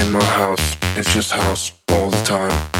In my house, it's just house all the time.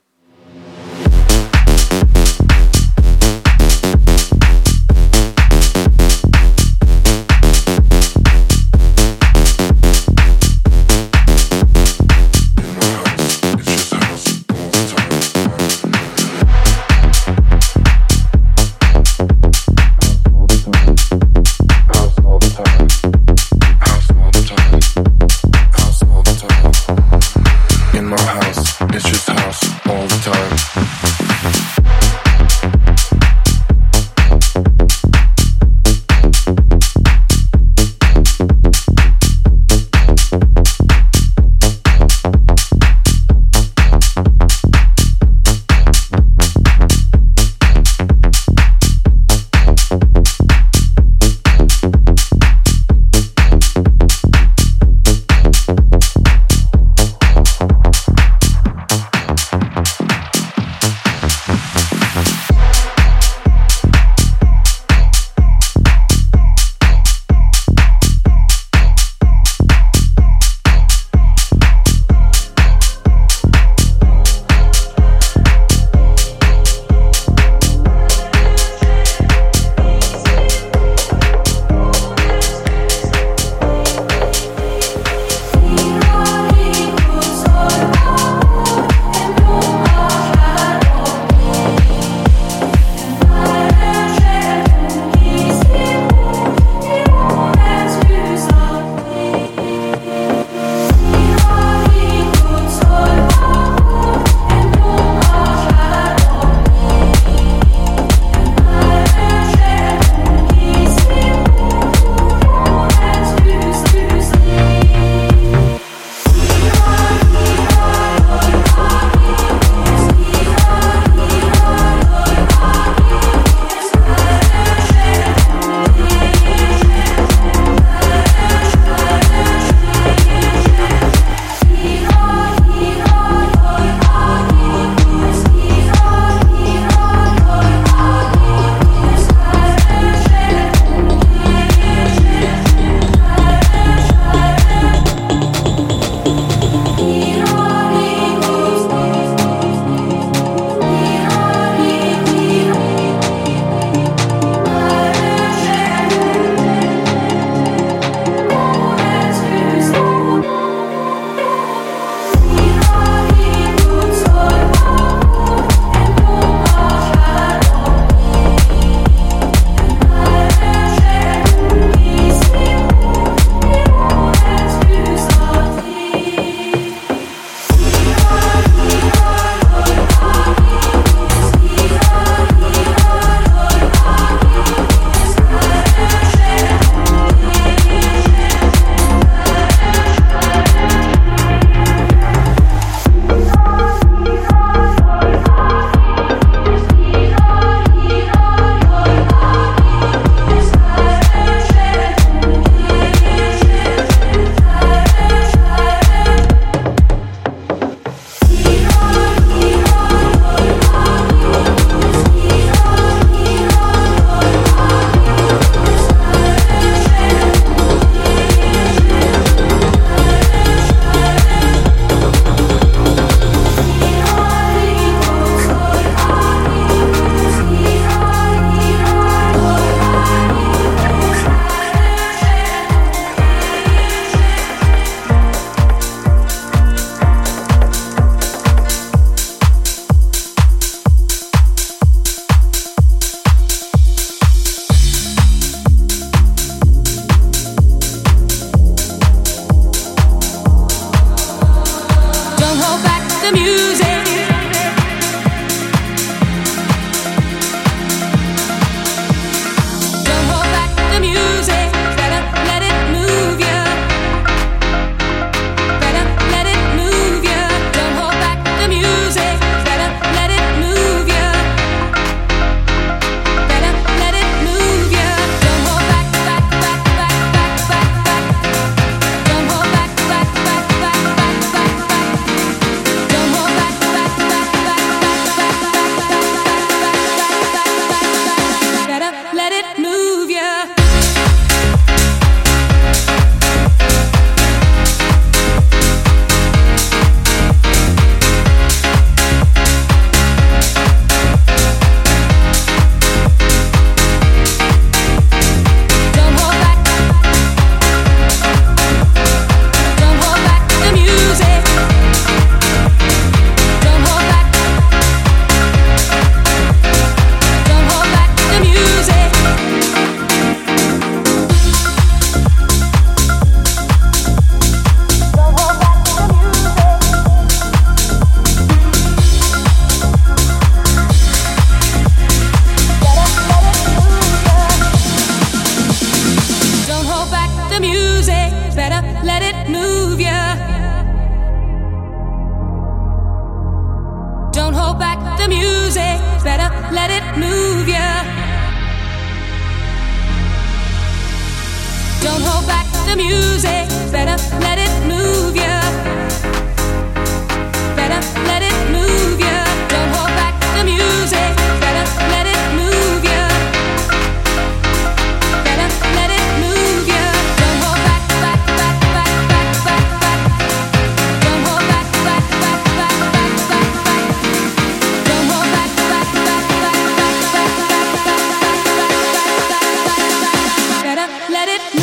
Let it.